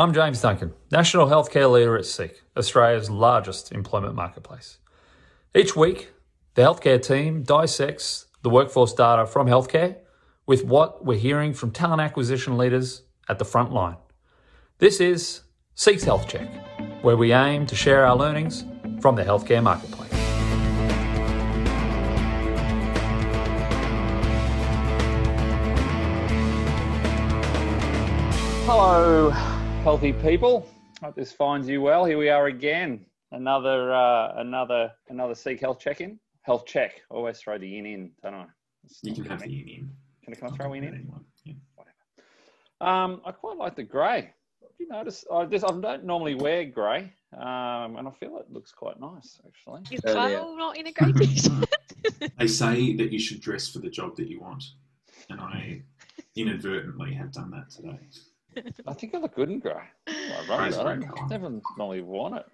I'm James Duncan, National Healthcare Leader at Seek, Australia's largest employment marketplace. Each week, the healthcare team dissects the workforce data from healthcare with what we're hearing from talent acquisition leaders at the front line. This is Seek's Health Check, where we aim to share our learnings from the healthcare marketplace. Hello, healthy people. Hope this finds you well. Here we are again. Another, uh, another, another Seek Health check-in. Health check. Always throw the in in, don't I? It's You can good have the me. union. Can I, can I throw in in? Anyone. Yeah. Um, I quite like the grey. You notice I just I don't normally wear grey, um, and I feel it looks quite nice actually. Is Earlier. Kyle not in a grey t-shirt? They say that you should dress for the job that you want, and I inadvertently have done that today. I think I look good in grey. I, Grey's I a don't great colour. never normally worn it.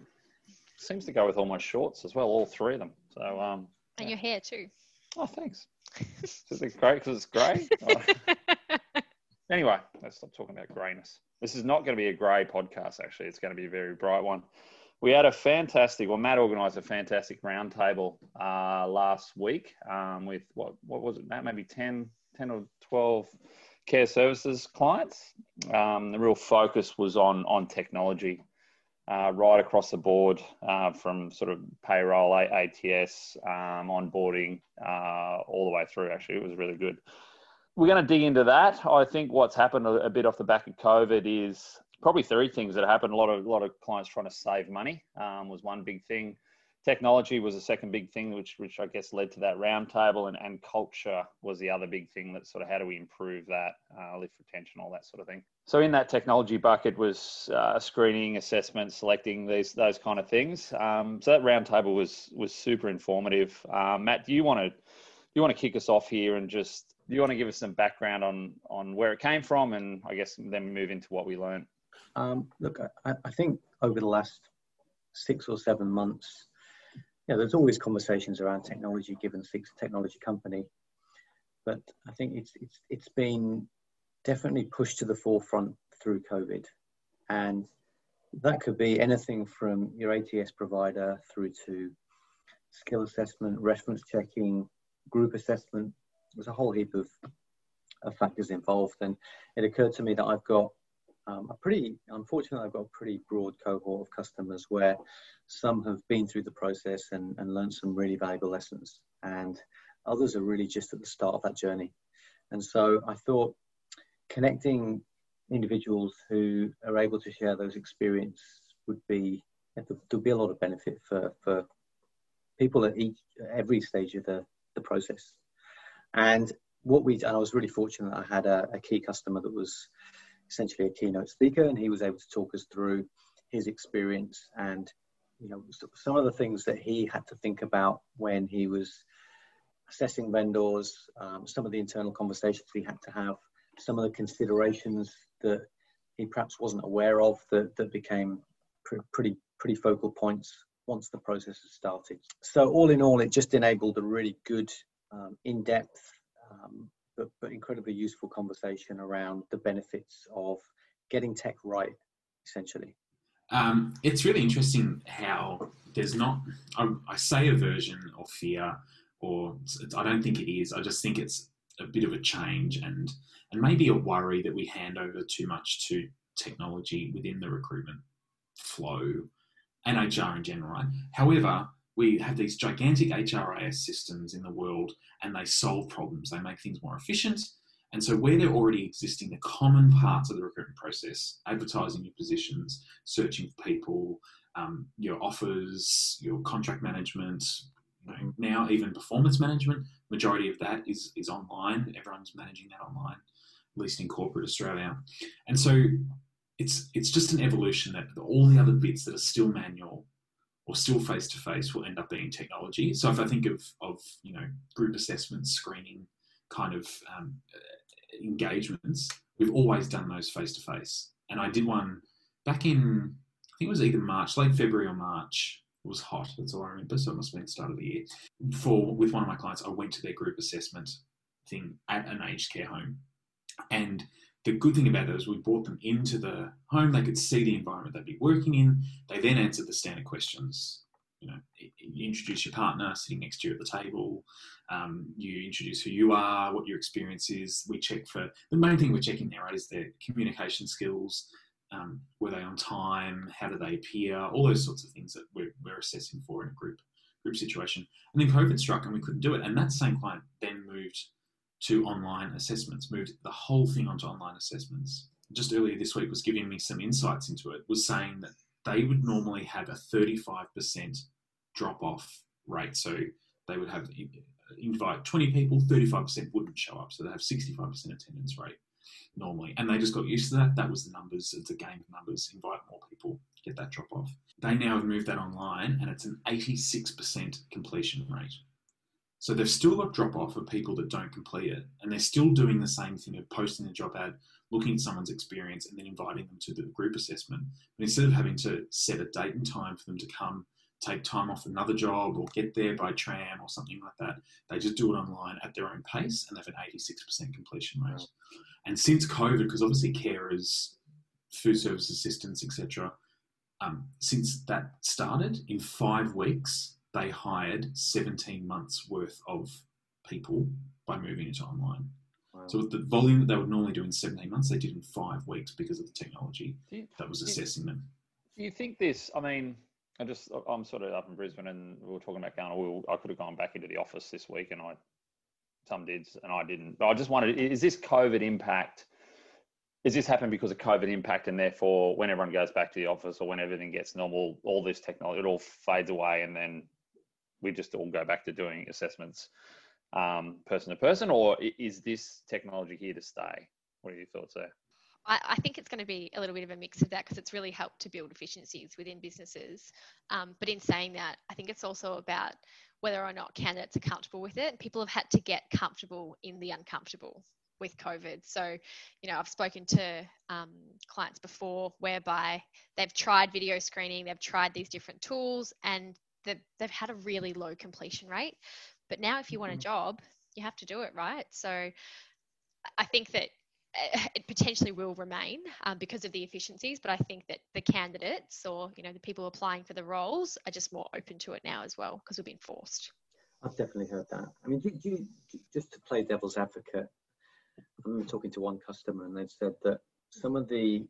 Seems to go with all my shorts as well, all three of them. So um, and your hair too. oh thanks. Is it great because it's grey? Oh. Anyway, let's stop talking about greyness. This is not going to be a grey podcast, actually. It's going to be a very bright one. We had a fantastic, well, Matt organised a fantastic roundtable uh, last week um, with what what was it, Matt? Maybe 10, 10 or 12 care services clients. Um, the real focus was on, on technology uh, right across the board uh, from sort of payroll, ATS, um, onboarding, uh, all the way through. Actually, it was really good we're going to dig into that. I think what's happened a, a bit off the back of COVID is probably three things that happened. A lot of a lot of clients trying to save money um, was one big thing. Technology was the second big thing, which which I guess led to that roundtable, and and culture was the other big thing. That sort of how do we improve that, uh, lift retention, all that sort of thing. So in that technology bucket was uh, screening, assessment, selecting these those kind of things. Um, so that roundtable was was super informative. Uh, Matt, do you want to you want to kick us off here and just do you want to give us some background on on where it came from and I guess then move into what we learned? Um, look, I, I think over the last six or seven months, you know, there's always conversations around technology, given Seek's Technology Company, but I think it's it's it's been definitely pushed to the forefront through COVID, and that could be anything from your ATS provider through to skill assessment, reference checking, group assessment. There's a whole heap of, of factors involved, and it occurred to me that I've got um, a pretty, unfortunately, I've got a pretty broad cohort of customers where some have been through the process and, and learned some really valuable lessons, and others are really just at the start of that journey. And so I thought connecting individuals who are able to share those experiences would be, there'll be a lot of benefit for, for people at each, every stage of the, the process. And what we, and I was really fortunate I had a, a key customer that was essentially a keynote speaker, and he was able to talk us through his experience and you know some of the things that he had to think about when he was assessing vendors, um, some of the internal conversations he had to have, some of the considerations that he perhaps wasn't aware of that, that became pr- pretty pretty focal points once the process had started. So all in all, it just enabled a really good, um, in-depth, um, but, but incredibly useful conversation around the benefits of getting tech right, essentially. Um, it's really interesting how there's not, I, I say aversion or fear, or I don't think it is. I just think it's a bit of a change and and maybe a worry that we hand over too much to technology within the recruitment flow and HR in general. Right? However, we have these gigantic HRIS systems in the world and they solve problems. They make things more efficient. And so, where they're already existing, the common parts of the recruitment process, advertising your positions, searching for people, um, your offers, your contract management, you know, now even performance management, majority of that is, is online. Everyone's managing that online, at least in corporate Australia. And so, it's, it's just an evolution that all the other bits that are still manual or still face to face will end up being technology. So if I think of, of you know group assessments, screening kind of um, engagements, we've always done those face to face. And I did one back in I think it was either March, late February or March. It was hot. That's all I remember. So it must have been the start of the year. For with one of my clients, I went to their group assessment thing at an aged care home, and the good thing about it is we brought them into the home. They could see the environment they'd be working in. They then answered the standard questions. You know, you introduce your partner sitting next to you at the table. Um, you introduce who you are, what your experience is. We check for the main thing we're checking now right, is their communication skills. Um, were they on time? How do they appear? All those sorts of things that we're, we're assessing for in a group group situation. And then COVID struck and we couldn't do it. And that same client then to online assessments, moved the whole thing onto online assessments. Just earlier this week was giving me some insights into it, was saying that they would normally have a 35% drop off rate. So they would have invite 20 people, 35% wouldn't show up. So they have 65% attendance rate normally. And they just got used to that. That was the numbers. It's a game of numbers. Invite more people, get that drop off. They now have moved that online and it's an 86% completion rate. So they've still got drop off of people that don't complete it, and they're still doing the same thing of posting the job ad, looking at someone's experience, and then inviting them to the group assessment. But instead of having to set a date and time for them to come, take time off another job, or get there by tram or something like that, they just do it online at their own pace, and they've an 86% completion rate. And since COVID, because obviously carers, food service assistants, etc., um, since that started, in five weeks, they hired 17 months worth of people by moving it online. Wow. So the volume that they would normally do in 17 months, they did in five weeks because of the technology you, that was assessing you, them. Do you think this? I mean, I just I'm sort of up in Brisbane, and we were talking about going. Oh, I could have gone back into the office this week, and I some did, and I didn't. But I just wondered: is this COVID impact? Is this happening because of COVID impact, and therefore, when everyone goes back to the office or when everything gets normal, all this technology it all fades away, and then we just all go back to doing assessments um, person to person, or is this technology here to stay? What are your thoughts there? I, think it's going to be a little bit of a mix of that because it's really helped to build efficiencies within businesses. Um, but in saying that, I think it's also about whether or not candidates are comfortable with it. People have had to get comfortable in the uncomfortable with COVID. So, you know, I've spoken to um, clients before whereby they've tried video screening, they've tried these different tools, and they've, they've had a really low completion rate. But now, if you want a mm-hmm. job, you have to do it, right? So I think that eh, it potentially will remain um, because of the efficiencies, but I think that the candidates or you know the people applying for the roles are just more open to it now as well because we've been forced. I've definitely heard that. I mean, do, do you, just to play devil's advocate, I remember talking to one customer and they said that some of the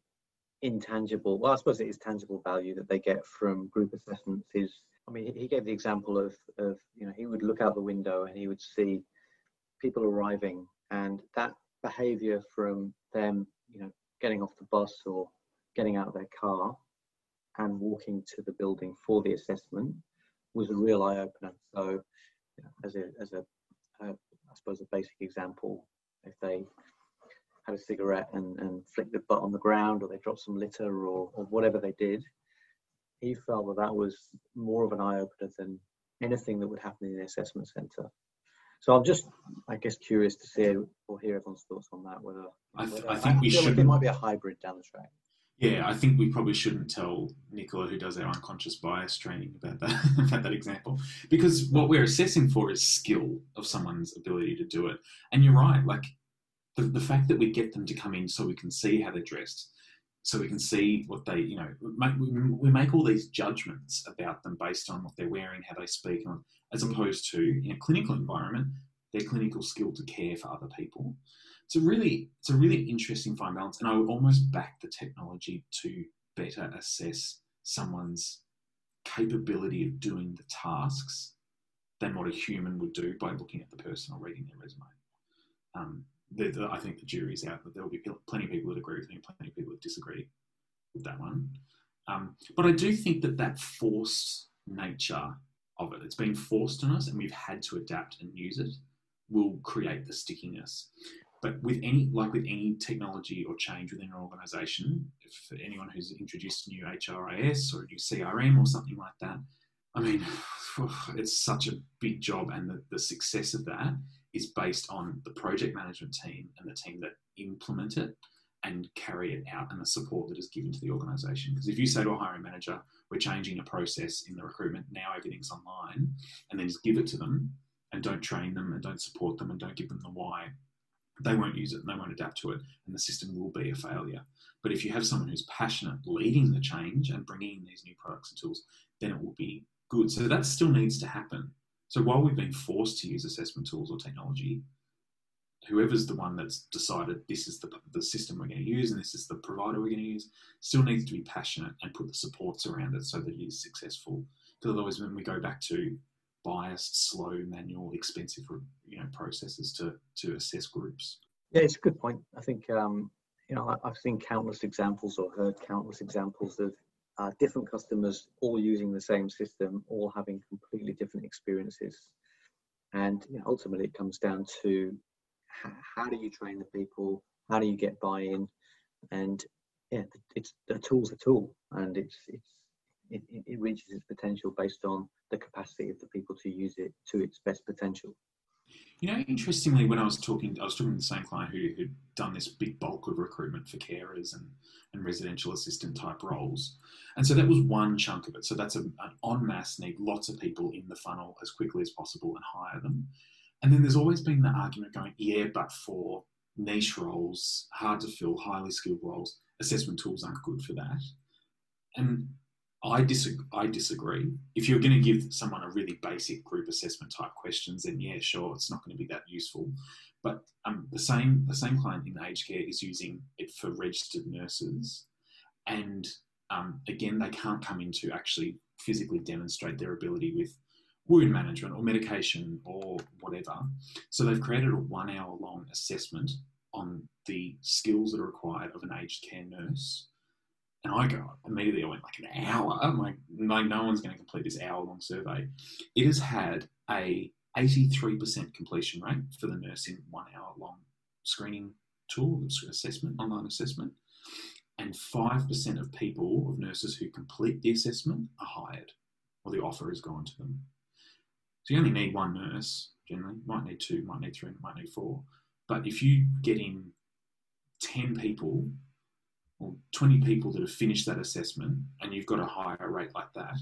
intangible, well, I suppose it is tangible value that they get from group assessments is I mean, he gave the example of, of, you know, he would look out the window and he would see people arriving and that behavior from them, you know, getting off the bus or getting out of their car and walking to the building for the assessment was a real eye opener. So, you know, as a, as a, a, I suppose a basic example, if they had a cigarette and, and flicked the butt on the ground or they dropped some litter or, or whatever they did, he felt that that was more of an eye opener than anything that would happen in the assessment centre. So I'm just, I guess, curious to see or hear everyone's thoughts on that. Whether I, th- whether, I think I we should. Like it might be a hybrid down the track. Yeah, I think we probably shouldn't tell Nicola, who does our unconscious bias training, about that about that example, because what we're assessing for is skill of someone's ability to do it. And you're right, like the, the fact that we get them to come in so we can see how they're dressed, so we can see what they, you know, make, we make all these judgments about them based on what they're wearing, how they speak, as opposed to in a clinical environment, their clinical skill to care for other people. It's a really, it's a really interesting fine balance, and I would almost back the technology to better assess someone's capability of doing the tasks than what a human would do by looking at the person or reading their resume. Um, the, the, I think the jury's out, but there will be plenty of people that agree with me, plenty of people that disagree with that one. Um, but I do think that that forced nature of it, it's been forced on us and we've had to adapt and use it, will create the stickiness. But with any, like with any technology or change within an organization, for anyone who's introduced a new HRIS or a new CRM or something like that, I mean, it's such a big job, and the, the success of that is based on the project management team and the team that implement it and carry it out and the support that is given to the organization. Because if you say to a hiring manager, we're changing a process in the recruitment, now everything's online, and then just give it to them and don't train them and don't support them and don't give them the why, they won't use it and they won't adapt to it, and the system will be a failure. But if you have someone who's passionate leading the change and bringing in these new products and tools, then it will be good. So that still needs to happen. So while we've been forced to use assessment tools or technology, whoever's the one that's decided this is the, the system we're going to use and this is the provider we're going to use still needs to be passionate and put the supports around it so that it is successful. Because otherwise, when we go back to biased, slow, manual, expensive, you know, processes to to assess groups. Yeah, it's a good point. I think um, you know I've seen countless examples or heard countless examples of uh, different customers all using the same system, all having completely different experiences, and you know, ultimately it comes down to how, do you train the people, how do you get buy-in, and yeah, it's the tool's a tool, and it's it's it, it reaches its potential based on the capacity of the people to use it to its best potential. You know, interestingly, when I was talking, I was talking to the same client who had done this big bulk of recruitment for carers and, and residential assistant type roles. And so that was one chunk of it. So that's a, an en masse need lots of people in the funnel as quickly as possible and hire them. And then there's always been the argument going, yeah, but for niche roles, hard to fill, highly skilled roles, assessment tools aren't good for that. And I disagree. I disagree. If you're going to give someone a really basic group assessment type questions, then yeah, sure, it's not going to be that useful. But um, the same the same client in aged care is using it for registered nurses, and um, again, they can't come in to actually physically demonstrate their ability with wound management or medication or whatever. So they've created a one hour long assessment on the skills that are required of an aged care nurse and I go immediately, I went like an hour. I'm like, no, no one's going to complete this hour long survey. It has had a 83% completion rate for the nursing one hour long screening tool, assessment, online assessment. And 5% of people, of nurses who complete the assessment, are hired or the offer is gone to them. So you only need one nurse generally, might need two, might need three, might need four. But if you get in 10 people or 20 people that have finished that assessment and you've got a higher rate like that,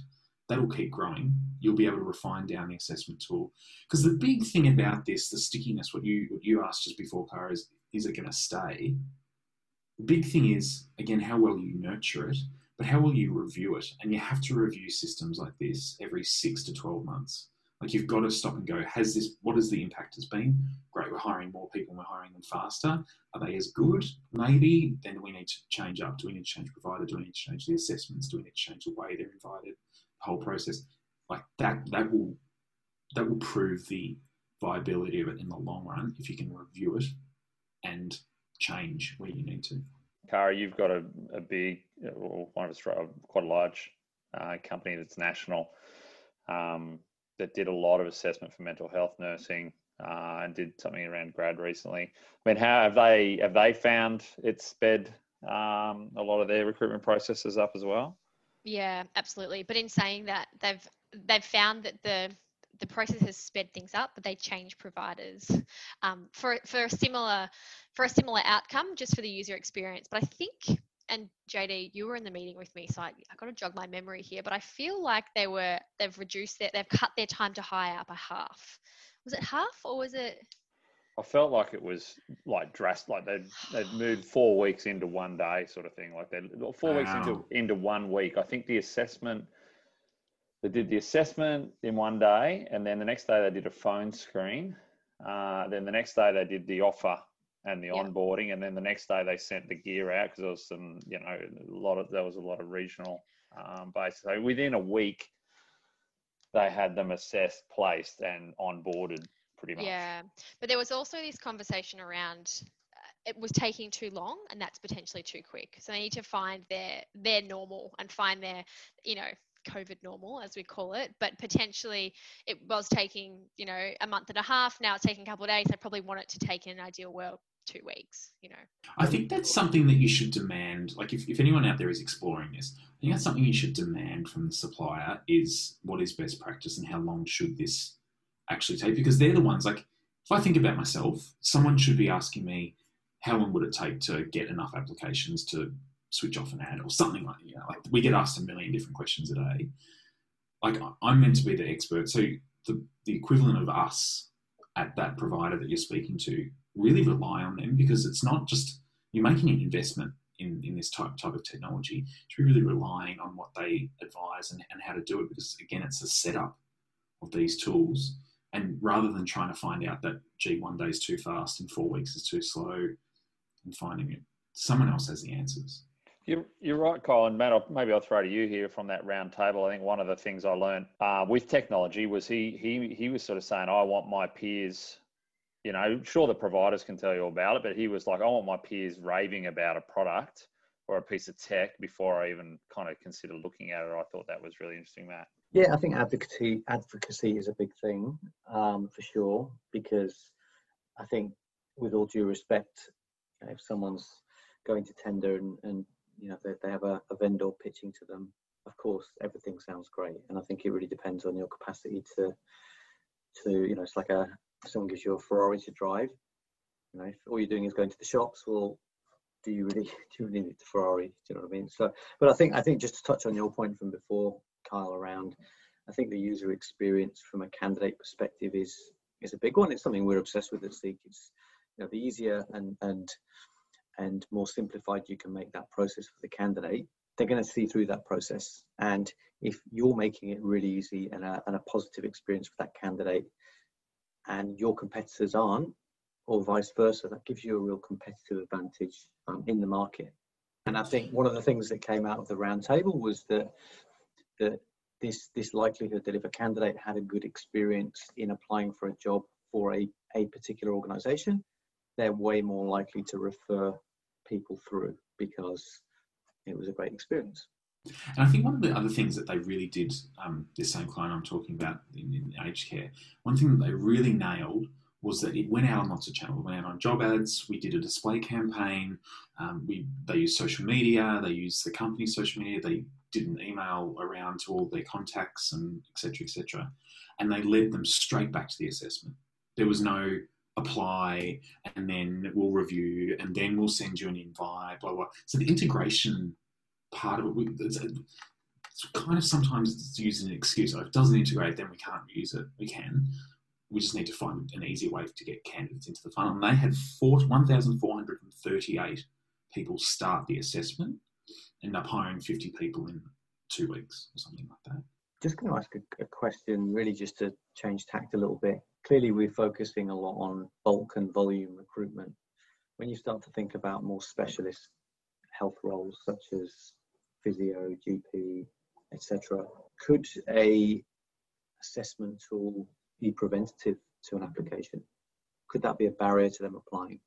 that'll keep growing. You'll be able to refine down the assessment tool. Because the big thing about this, the stickiness, what you what you asked just before, Cara, is is it going to stay? The big thing is again how well you nurture it, but how will you review it? And you have to review systems like this every six to twelve months. Like you've got to stop and go, has this, what has the impact has been? Great, we're hiring more people, we're hiring them faster. Are they as good? Maybe. Then we need to change up. Do we need to change provider? Do we need to change the assessments? Do we need to change the way they're invited? The whole process. Like that, that will, that will prove the viability of it in the long run if you can review it and change where you need to. Cara, you've got a, a big, or one of Australia, quite a large uh, company that's national. Um, that did a lot of assessment for mental health nursing uh, and did something around grad recently. I mean, how have they have they found it sped um, a lot of their recruitment processes up as well? Yeah, absolutely. But in saying that, they've they've found that the the process has sped things up, but they change providers um, for for a similar for a similar outcome, just for the user experience. But I think and JD, you were in the meeting with me, so I, I got to jog my memory here, but I feel like they were they've reduced their they've cut their time to hire by half. Was it half or was it? I felt like it was like dressed like they'd they'd moved four weeks into one day sort of thing. Like they four wow. weeks into into one week. I think the assessment they did the assessment in one day, and then the next day they did a phone screen. Uh, then the next day they did the offer and the onboarding, and then the next day they sent the gear out because there was some, you know, a lot of there was a lot of regional um, base. So within a week, they had them assessed, placed, and onboarded pretty much. Yeah, but there was also this conversation around uh, it was taking too long, and that's potentially too quick. So they need to find their their normal and find their, you know, COVID normal, as we call it, but potentially it was taking, you know, a month and a half. Now it's taking a couple of days. I probably want it to take in an ideal world two weeks, you know. I think that's something that you should demand. Like, if, if anyone out there is exploring this, I think that's something you should demand from the supplier is what is best practice and how long should this actually take? Because they're the ones, like, if I think about myself, someone should be asking me, how long would it take to get enough applications to switch off an ad or something like that? You know, like, we get asked a million different questions a day. Like, I'm meant to be the expert. So, the, the equivalent of us at that provider that you're speaking to really rely on them because it's not just you're making an investment in, in this type, type of technology. You're really relying on what they advise and, and how to do it because, again, it's the setup of these tools. And rather than trying to find out that, gee, one day is too fast and four weeks is too slow and finding it, someone else has the answers. You're, you're right, Colin. Matt, I'll, maybe I'll throw to you here from that round table. I think one of the things I learned uh, with technology was he he he was sort of saying, I want my peers, you know, sure the providers can tell you all about it, but he was like, I want my peers raving about a product or a piece of tech before I even kind of consider looking at it. I thought that was really interesting, Matt. Yeah, I think advocacy advocacy is a big thing um, for sure because I think, with all due respect, if someone's going to tender and, and you know they, they have a, a vendor pitching to them of course everything sounds great and i think it really depends on your capacity to to you know it's like a someone gives you a ferrari to drive you know if all you're doing is going to the shops well do you really do you really need the ferrari? Do you know what i mean? So but i think i think just to touch on your point from before kyle around i think the user experience from a candidate perspective is is a big one. It's something we're obsessed with at seek. It's you know the easier and and and more simplified you can make that process for the candidate, they're going to see through that process. And if you're making it really easy and a, and a positive experience for that candidate, and your competitors aren't, or vice versa, that gives you a real competitive advantage um, in the market. And I think one of the things that came out of the roundtable was that that this this likelihood that if a candidate had a good experience in applying for a job for a, a particular organization, they're way more likely to refer people through because it was a great experience. And I think one of the other things that they really did, um, this same client I'm talking about in, in, aged care, one thing that they really nailed was that it went out on lots of channels. It went out on job ads. We did a display campaign. Um, we they used social media. They used the company's social media. They did an email around to all their contacts and etc. etc. And they led them straight back to the assessment. There was no apply and then we'll review and then we'll send you an invite, blah, blah. So the integration part of it, it's, it's kind of sometimes it's as an excuse. If it doesn't integrate, then we can't use it. We can. We just need to find an easier way to get candidates into the funnel. And they had 1,438 people start the assessment, end up hiring 50 people in two weeks or something like that. Just going to ask a, a question, really, just to change tact a little bit clearly we're focusing a lot on bulk and volume recruitment. When you start to think about more specialist health roles such as physio, GP, etc., could a assessment tool be preventative to an application? Could that be a barrier to them applying?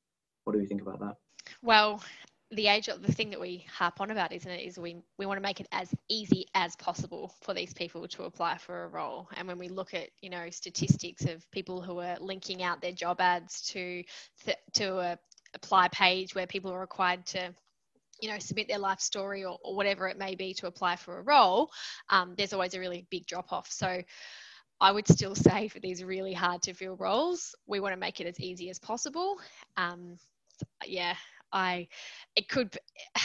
What do you think about that? Well, the age of the thing that we harp on about isn't it is we we want to make it as easy as possible for these people to apply for a role and when we look at you know statistics of people who are linking out their job ads to to a apply page where people are required to you know submit their life story or, or whatever it may be to apply for a role um, there's always a really big drop off so I would still say for these really hard to fill roles, we want to make it as easy as possible. Um, yeah, I it could.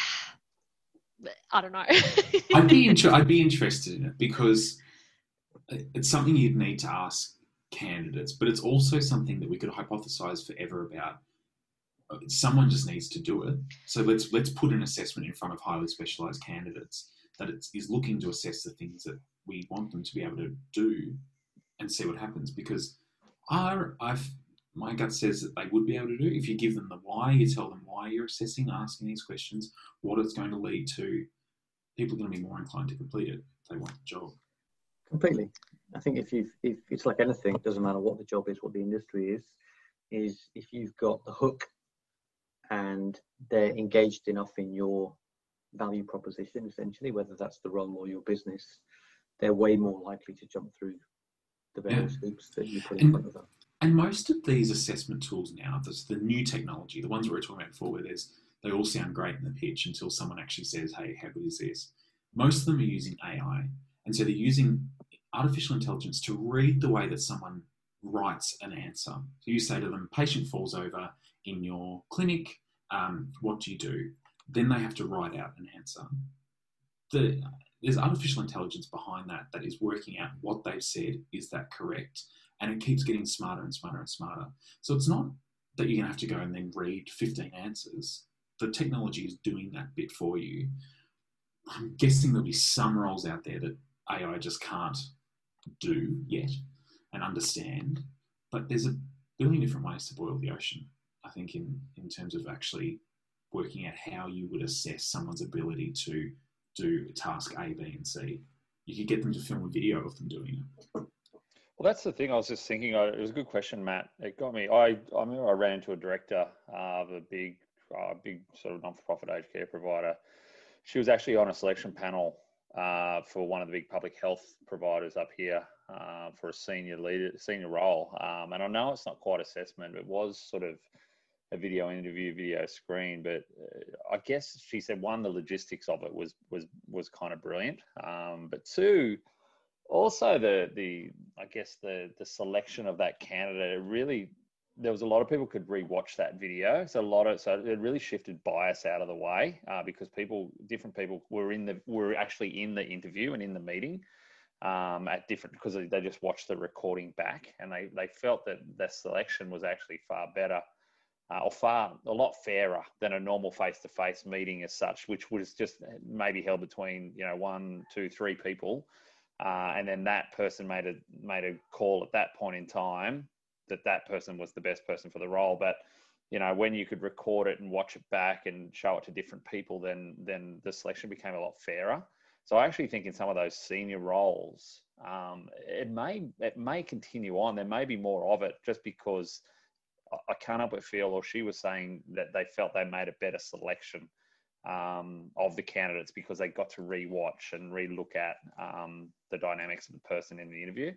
I don't know. I'd be inter- I'd be interested in it because it's something you'd need to ask candidates, but it's also something that we could hypothesize forever about. Someone just needs to do it. So let's let's put an assessment in front of highly specialized candidates that is looking to assess the things that we want them to be able to do and see what happens. Because I, I've my gut says that they would be able to do. If you give them the why, you tell them why you're assessing, asking these questions, what it's going to lead to, people are going to be more inclined to complete it if they want the job. Completely. I think if you if it's like anything, it doesn't matter what the job is, what the industry is, is if you've got the hook and they're engaged enough in your value proposition, essentially, whether that's the role or your business, they're way more likely to jump through the various yeah. hoops that you put in and, front of them. And most of these assessment tools now, that's the new technology, the ones we were talking about before, where there's they all sound great in the pitch until someone actually says, "Hey, how good is this?" Most of them are using AI, and so they're using artificial intelligence to read the way that someone writes an answer. So you say to them, "Patient falls over in your clinic. Um, what do you do?" Then they have to write out an answer. The, there's artificial intelligence behind that that is working out what they've said is that correct and it keeps getting smarter and smarter and smarter. So it's not that you're going to have to go and then read 15 answers. The technology is doing that bit for you. I'm guessing there'll be some roles out there that AI just can't do yet and understand, but there's a billion different ways to boil the ocean. Think in in terms of actually working out how you would assess someone's ability to do task A, B, and C. You could get them to film a video of them doing it. Well, that's the thing. I was just thinking. It was a good question, Matt. It got me. I I remember I ran into a director of a big, uh, big sort of non-for-profit aged care provider. She was actually on a selection panel uh, for one of the big public health providers up here uh, for a senior leader, senior role. Um, and I know it's not quite assessment, but it was sort of a video interview, video screen. But uh, I guess she said one, the logistics of it was was was kind of brilliant. Um, but two, also the the I guess the the selection of that candidate. It really there was a lot of people could rewatch that video. So a lot of so it really shifted bias out of the way uh, because people, different people, were in the were actually in the interview and in the meeting um, at different because they just watched the recording back and they they felt that the selection was actually far better uh, or far a lot fairer than a normal face-to-face meeting as such, which was just maybe held between you know one, two, three people, uh, and then that person made a made a call at that point in time that that person was the best person for the role. But you know when you could record it and watch it back and show it to different people, then then the selection became a lot fairer. So I actually think in some of those senior roles, um, it may it may continue on. There may be more of it just because I can't help but feel, or she was saying that they felt they made a better selection um, of the candidates because they got to re-watch and re-look at um, the dynamics of the person in the interview.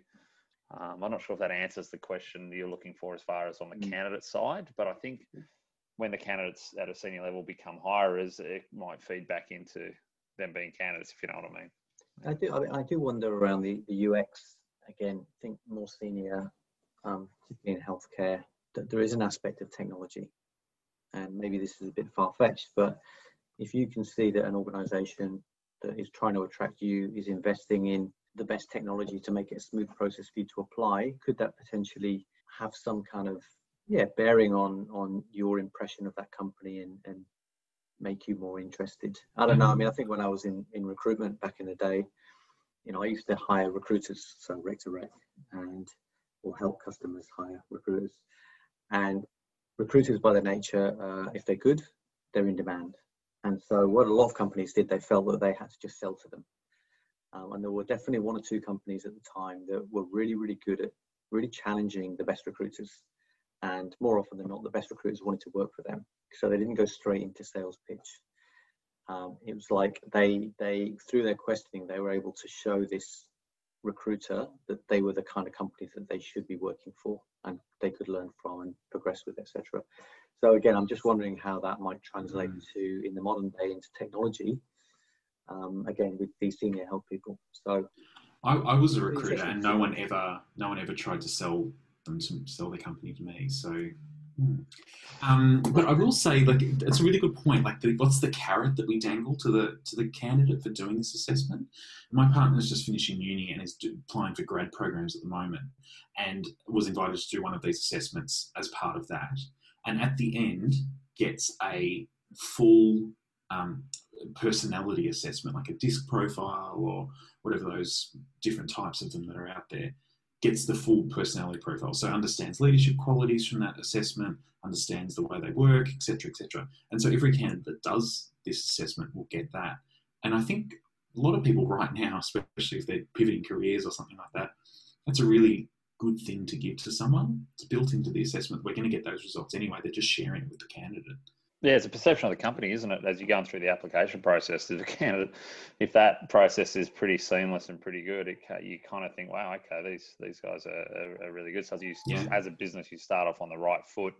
Um, I'm not sure if that answers the question you're looking for as far as on the mm. candidate side, but I think when the candidates at a senior level become hirers, it might feed back into them being candidates, if you know what I mean. I do. I, mean, I do wonder around the, the UX again. I think more senior, um, in healthcare, that there is an aspect of technology, and maybe this is a bit far fetched, but if you can see that an organisation that is trying to attract you is investing in the best technology to make it a smooth process for you to apply, could that potentially have some kind of yeah bearing on on your impression of that company and and make you more interested? I don't know. I mm-hmm. mean, I think when I was in in recruitment back in the day, you know, I used to hire recruiters, so rec to rec, and or help customers hire recruiters. And recruiters, by their nature, uh, if they're good, they're in demand. And so, what a lot of companies did, they felt that they had to just sell to them. Um, and there were definitely one or two companies at the time that were really, really good at really challenging the best recruiters. And more often than not, the best recruiters wanted to work for them. So they didn't go straight into sales pitch. Um, it was like they, they, through their questioning, they were able to show this recruiter that they were the kind of companies that they should be working for and they could learn from and progress with, etc. So again, I'm just wondering how that might translate mm. to in the modern day into technology. Um, again, with these senior health people. So I, I was a recruiter, and no one ever, no one ever tried to sell them to sell their company to me. So um, but I will say, like, it's a really good point. Like, the, what's the carrot that we dangle to the to the candidate for doing this assessment? My partner is just finishing uni and is do, applying for grad programs at the moment, and was invited to do one of these assessments as part of that. And at the end, gets a full um, personality assessment, like a disc profile or whatever those different types of them that are out there gets the full personality profile. So understands leadership qualities from that assessment, understands the way they work, etc., etc. And so every candidate that does this assessment will get that. And I think a lot of people right now, especially if they're pivoting careers or something like that, that's a really good thing to give to someone. It's built into the assessment. We're going to get those results anyway. They're just sharing it with the candidate. Yeah, it's a perception of the company, isn't it? As you're going through the application process as a candidate, if that process is pretty seamless and pretty good, it, you kind of think, wow, okay, these these guys are, are, really good. So you, yeah. as a business, you start off on the right foot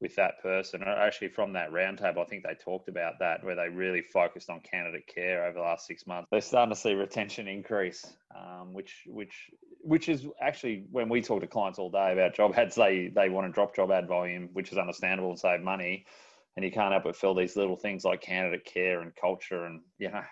with that person. Actually, from that roundtable, I think they talked about that, where they really focused on candidate care over the last six months. They're starting to see retention increase, um, which which which is actually when we talk to clients all day about job ads, they they want to drop job ad volume, which is understandable and save money and you can't help but feel these little things like candidate care and culture and you know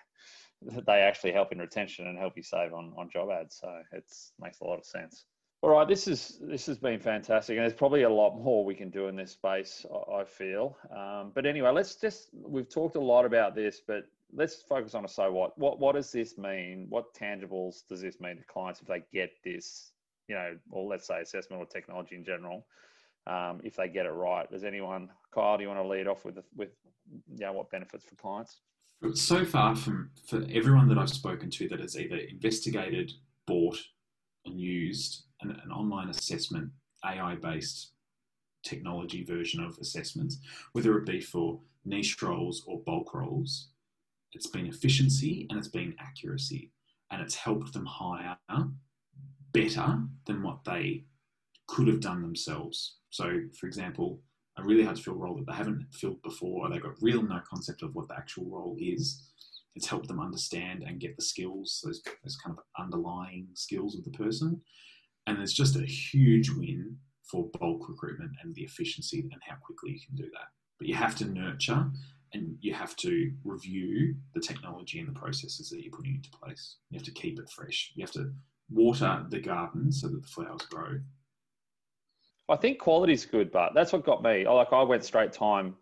they actually help in retention and help you save on, on job ads so it makes a lot of sense All right, this is this has been fantastic, and there's probably a lot more we can do in this space. I feel, um, but anyway, let's just we've talked a lot about this, but let's focus on a so what. What what does this mean? What tangibles does this mean to clients if they get this? You know, or let's say assessment or technology in general, um, if they get it right. Does anyone, Kyle, do you want to lead off with with you know, what benefits for clients? So far, from for everyone that I've spoken to that has either investigated, bought, and used an, an online assessment, AI based technology version of assessments, whether it be for niche roles or bulk roles, it's been efficiency and it's been accuracy. And it's helped them hire better than what they could have done themselves. So, for example, a really hard to fill role that they haven't filled before, or they've got real no concept of what the actual role is. It's helped them understand and get the skills, those, those kind of underlying skills of the person. And it's just a huge win for bulk recruitment and the efficiency and how quickly you can do that. But you have to nurture and you have to review the technology and the processes that you're putting into place. You have to keep it fresh. You have to water the garden so that the flowers grow. I think quality's good, but that's what got me. Like I went straight time,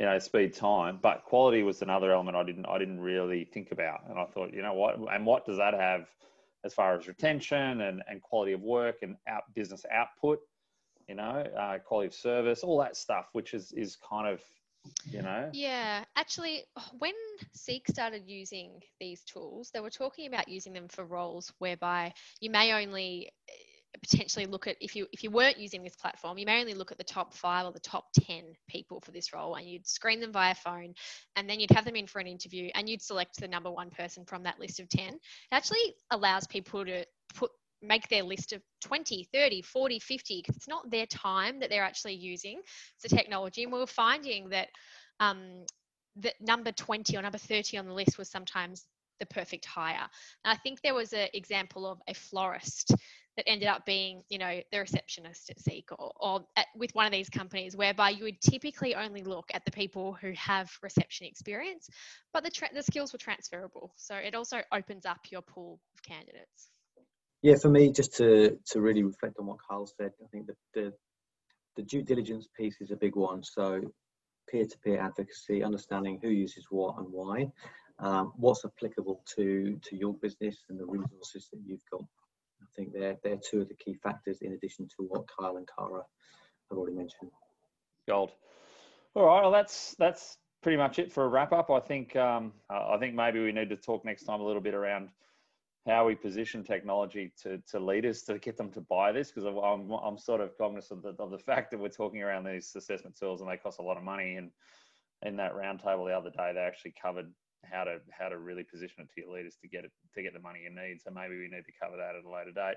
you know, speed time, but quality was another element I didn't I didn't really think about. And I thought, you know what, and what does that have as far as retention and, and quality of work and out business output, you know, uh, quality of service, all that stuff, which is is kind of, you know. Yeah, actually, when Seek started using these tools, they were talking about using them for roles whereby you may only potentially look at if you if you weren't using this platform you may only look at the top five or the top 10 people for this role and you'd screen them via phone and then you'd have them in for an interview and you'd select the number one person from that list of 10 it actually allows people to put make their list of 20 30 40 50 because it's not their time that they're actually using it's the technology and we are finding that um, that number 20 or number 30 on the list was sometimes the perfect hire. And I think there was an example of a florist that ended up being, you know, the receptionist at Seek or, or at, with one of these companies, whereby you would typically only look at the people who have reception experience, but the, tra- the skills were transferable. So it also opens up your pool of candidates. Yeah, for me, just to to really reflect on what Carl said, I think the the, the due diligence piece is a big one. So peer-to-peer advocacy, understanding who uses what and why, um, what's applicable to to your business and the resources that you've got I think they're, they're two of the key factors in addition to what Kyle and Cara have already mentioned. Gold. All right, well, that's that's pretty much it for a wrap up. I think um, I think maybe we need to talk next time a little bit around how we position technology to, to leaders to get them to buy this because I'm, I'm sort of cognizant of the, of the fact that we're talking around these assessment tools and they cost a lot of money. And in that roundtable the other day, they actually covered how to how to really position it to your leaders to get it to get the money you need. So maybe we need to cover that at a later date.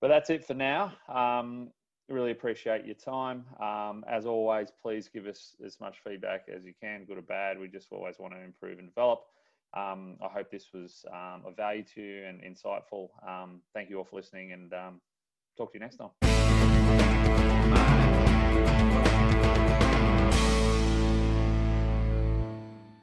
But that's it for now. Um, really appreciate your time. Um, as always, please give us as much feedback as you can, good or bad. We just always want to improve and develop. Um, I hope this was um, of value to you and insightful. Um, thank you all for listening and um, talk to you next time.